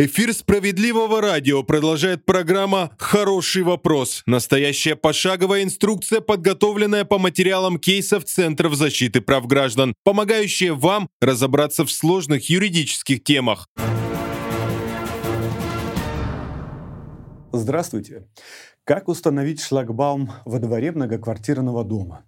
Эфир справедливого радио продолжает программа «Хороший вопрос». Настоящая пошаговая инструкция, подготовленная по материалам кейсов Центров защиты прав граждан, помогающая вам разобраться в сложных юридических темах. Здравствуйте. Как установить шлагбаум во дворе многоквартирного дома?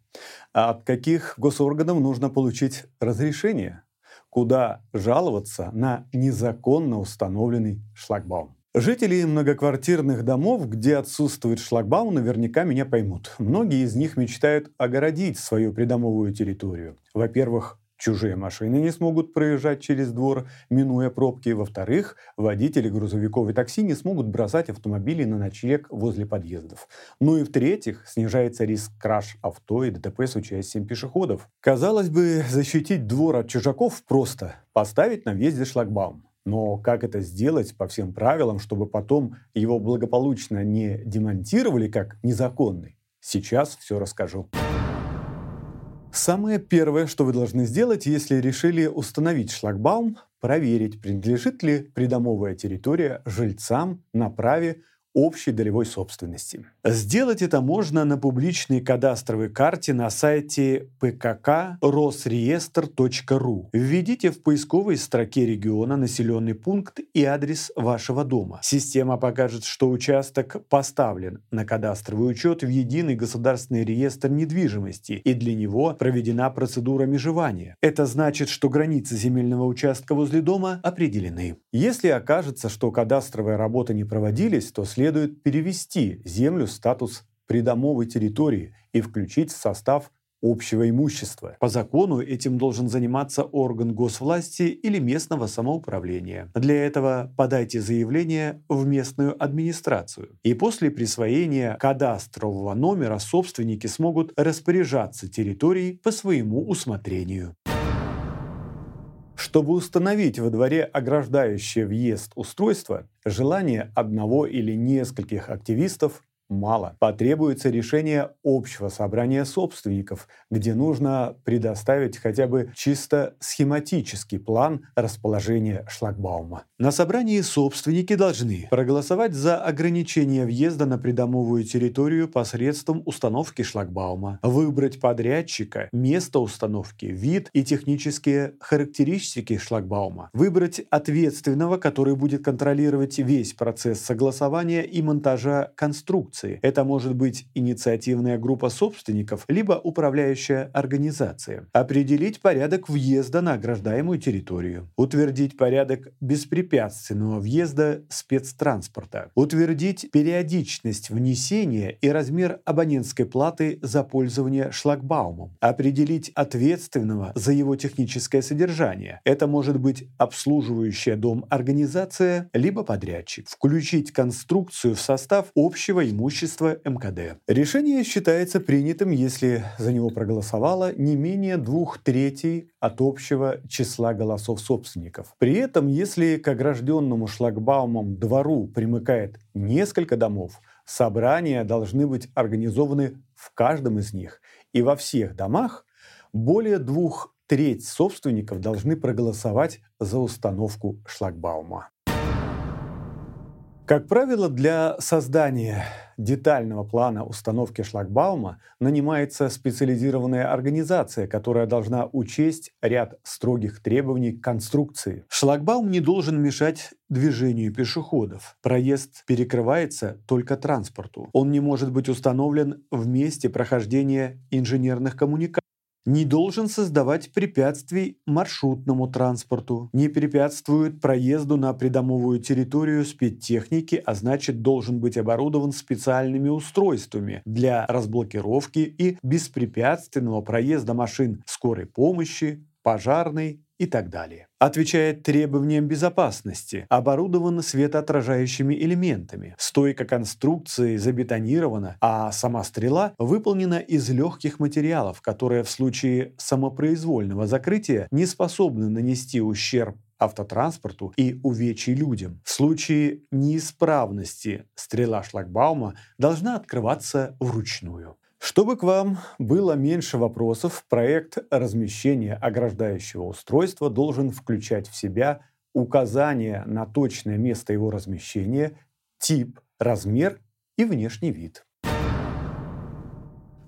А от каких госорганов нужно получить разрешение? Куда жаловаться на незаконно установленный шлагбаум. Жители многоквартирных домов, где отсутствует шлагбаум, наверняка меня поймут. Многие из них мечтают огородить свою придомовую территорию. Во-первых, Чужие машины не смогут проезжать через двор, минуя пробки. Во-вторых, водители грузовиков и такси не смогут бросать автомобили на ночлег возле подъездов. Ну и в-третьих, снижается риск краж авто и ДТП с участием пешеходов. Казалось бы, защитить двор от чужаков просто – поставить на въезде шлагбаум. Но как это сделать по всем правилам, чтобы потом его благополучно не демонтировали как незаконный? Сейчас все расскажу. Самое первое, что вы должны сделать, если решили установить шлагбаум, проверить, принадлежит ли придомовая территория жильцам на праве общей долевой собственности. Сделать это можно на публичной кадастровой карте на сайте pkk.rosreestr.ru. Введите в поисковой строке региона населенный пункт и адрес вашего дома. Система покажет, что участок поставлен на кадастровый учет в единый государственный реестр недвижимости, и для него проведена процедура межевания. Это значит, что границы земельного участка возле дома определены. Если окажется, что кадастровые работы не проводились, то следует перевести землю статус придомовой территории и включить в состав общего имущества. По закону этим должен заниматься орган госвласти или местного самоуправления. Для этого подайте заявление в местную администрацию. И после присвоения кадастрового номера собственники смогут распоряжаться территорией по своему усмотрению. Чтобы установить во дворе ограждающее въезд устройство, желание одного или нескольких активистов мало. Потребуется решение общего собрания собственников, где нужно предоставить хотя бы чисто схематический план расположения шлагбаума. На собрании собственники должны проголосовать за ограничение въезда на придомовую территорию посредством установки шлагбаума, выбрать подрядчика, место установки, вид и технические характеристики шлагбаума, выбрать ответственного, который будет контролировать весь процесс согласования и монтажа конструкции, организации. Это может быть инициативная группа собственников, либо управляющая организация. Определить порядок въезда на ограждаемую территорию. Утвердить порядок беспрепятственного въезда спецтранспорта. Утвердить периодичность внесения и размер абонентской платы за пользование шлагбаумом. Определить ответственного за его техническое содержание. Это может быть обслуживающая дом организация, либо подрядчик. Включить конструкцию в состав общего имущества имущества МКД. Решение считается принятым, если за него проголосовало не менее двух третей от общего числа голосов собственников. При этом, если к огражденному шлагбаумом двору примыкает несколько домов, собрания должны быть организованы в каждом из них. И во всех домах более двух треть собственников должны проголосовать за установку шлагбаума. Как правило, для создания детального плана установки шлагбаума нанимается специализированная организация, которая должна учесть ряд строгих требований к конструкции. Шлагбаум не должен мешать движению пешеходов. Проезд перекрывается только транспорту. Он не может быть установлен в месте прохождения инженерных коммуникаций не должен создавать препятствий маршрутному транспорту, не препятствует проезду на придомовую территорию спецтехники, а значит должен быть оборудован специальными устройствами для разблокировки и беспрепятственного проезда машин скорой помощи, пожарной и так далее. Отвечает требованиям безопасности, оборудован светоотражающими элементами, стойка конструкции забетонирована, а сама стрела выполнена из легких материалов, которые в случае самопроизвольного закрытия не способны нанести ущерб автотранспорту и увечий людям. В случае неисправности стрела шлагбаума должна открываться вручную. Чтобы к вам было меньше вопросов, проект размещения ограждающего устройства должен включать в себя указание на точное место его размещения, тип, размер и внешний вид.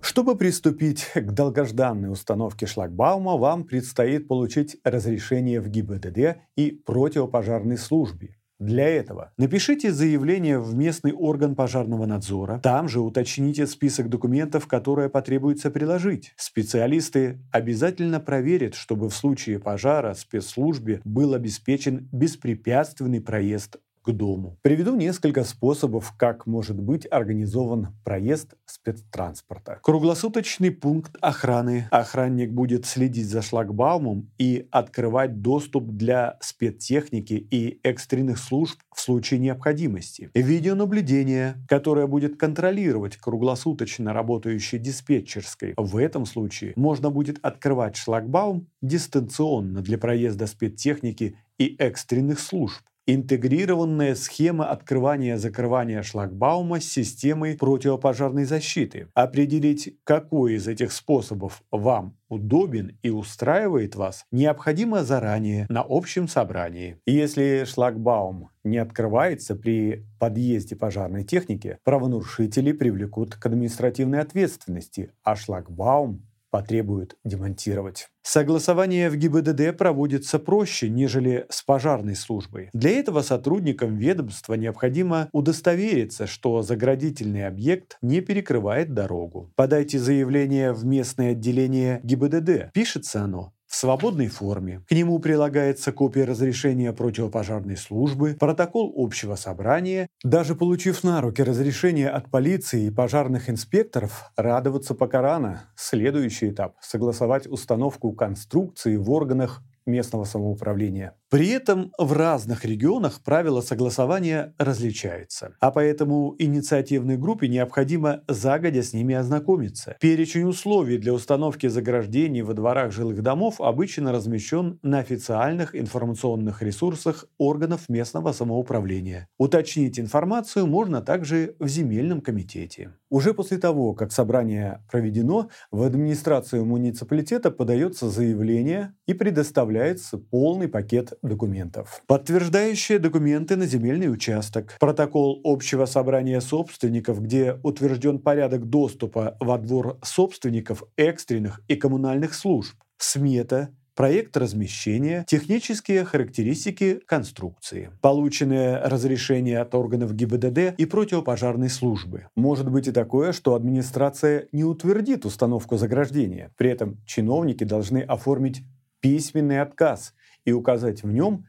Чтобы приступить к долгожданной установке шлагбаума, вам предстоит получить разрешение в ГИБДД и противопожарной службе. Для этого напишите заявление в местный орган пожарного надзора. Там же уточните список документов, которые потребуется приложить. Специалисты обязательно проверят, чтобы в случае пожара спецслужбе был обеспечен беспрепятственный проезд к дому. Приведу несколько способов, как может быть организован проезд спецтранспорта. Круглосуточный пункт охраны. Охранник будет следить за шлагбаумом и открывать доступ для спецтехники и экстренных служб в случае необходимости. Видеонаблюдение, которое будет контролировать круглосуточно работающей диспетчерской. В этом случае можно будет открывать шлагбаум дистанционно для проезда спецтехники и экстренных служб интегрированная схема открывания-закрывания шлагбаума с системой противопожарной защиты. Определить, какой из этих способов вам удобен и устраивает вас, необходимо заранее на общем собрании. Если шлагбаум не открывается при подъезде пожарной техники, правонарушители привлекут к административной ответственности, а шлагбаум потребуют демонтировать. Согласование в ГИБДД проводится проще, нежели с пожарной службой. Для этого сотрудникам ведомства необходимо удостовериться, что заградительный объект не перекрывает дорогу. Подайте заявление в местное отделение ГИБДД. Пишется оно в свободной форме. К нему прилагается копия разрешения противопожарной службы, протокол общего собрания. Даже получив на руки разрешение от полиции и пожарных инспекторов, радоваться пока рано. Следующий этап – согласовать установку конструкции в органах местного самоуправления. При этом в разных регионах правила согласования различаются, а поэтому инициативной группе необходимо загодя с ними ознакомиться. Перечень условий для установки заграждений во дворах жилых домов обычно размещен на официальных информационных ресурсах органов местного самоуправления. Уточнить информацию можно также в земельном комитете. Уже после того, как собрание проведено, в администрацию муниципалитета подается заявление и предоставляется полный пакет документов. Подтверждающие документы на земельный участок, протокол общего собрания собственников, где утвержден порядок доступа во двор собственников экстренных и коммунальных служб, смета, проект размещения, технические характеристики конструкции, полученное разрешение от органов ГИБДД и противопожарной службы. Может быть и такое, что администрация не утвердит установку заграждения. При этом чиновники должны оформить письменный отказ и указать в нем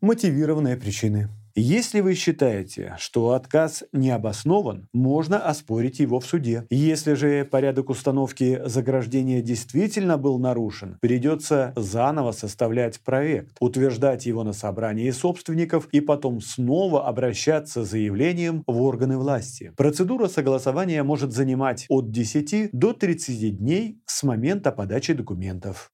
мотивированные причины. Если вы считаете, что отказ не обоснован, можно оспорить его в суде. Если же порядок установки заграждения действительно был нарушен, придется заново составлять проект, утверждать его на собрании собственников и потом снова обращаться с заявлением в органы власти. Процедура согласования может занимать от 10 до 30 дней с момента подачи документов.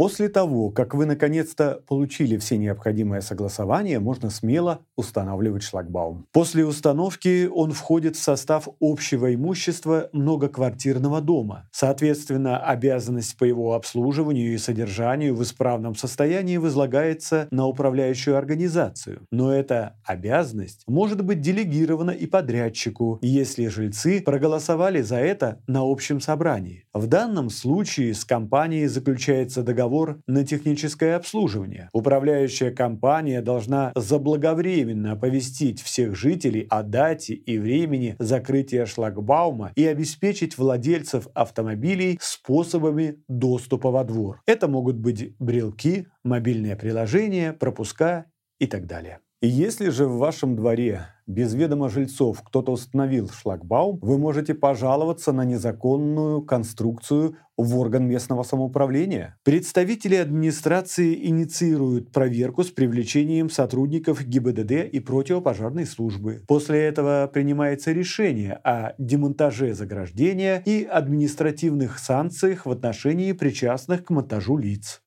После того, как вы наконец-то получили все необходимые согласования, можно смело устанавливать шлагбаум. После установки он входит в состав общего имущества многоквартирного дома. Соответственно, обязанность по его обслуживанию и содержанию в исправном состоянии возлагается на управляющую организацию. Но эта обязанность может быть делегирована и подрядчику, если жильцы проголосовали за это на общем собрании. В данном случае с компанией заключается договор на техническое обслуживание. Управляющая компания должна заблаговременно оповестить всех жителей о дате и времени закрытия шлагбаума и обеспечить владельцев автомобилей способами доступа во двор. Это могут быть брелки, мобильные приложения, пропуска и так далее. И если же в вашем дворе без ведома жильцов кто-то установил шлагбаум, вы можете пожаловаться на незаконную конструкцию в орган местного самоуправления. Представители администрации инициируют проверку с привлечением сотрудников ГИБДД и противопожарной службы. После этого принимается решение о демонтаже заграждения и административных санкциях в отношении причастных к монтажу лиц.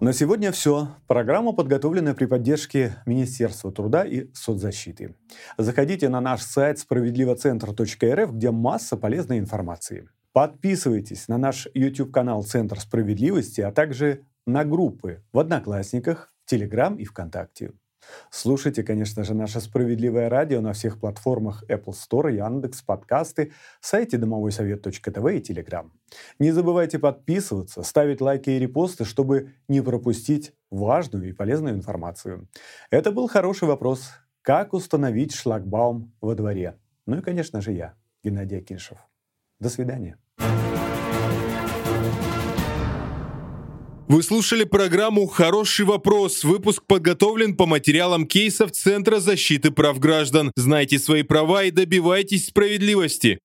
На сегодня все. Программа подготовлена при поддержке Министерства труда и соцзащиты. Заходите на наш сайт справедливоцентр.рф, где масса полезной информации. Подписывайтесь на наш YouTube-канал «Центр справедливости», а также на группы в Одноклассниках, Телеграм и ВКонтакте. Слушайте, конечно же, наше «Справедливое радио» на всех платформах Apple Store, Яндекс, подкасты, сайте домовойсовет.тв и Telegram. Не забывайте подписываться, ставить лайки и репосты, чтобы не пропустить важную и полезную информацию. Это был хороший вопрос. Как установить шлагбаум во дворе? Ну и, конечно же, я, Геннадий Акиншев. До свидания. Вы слушали программу «Хороший вопрос». Выпуск подготовлен по материалам кейсов Центра защиты прав граждан. Знайте свои права и добивайтесь справедливости.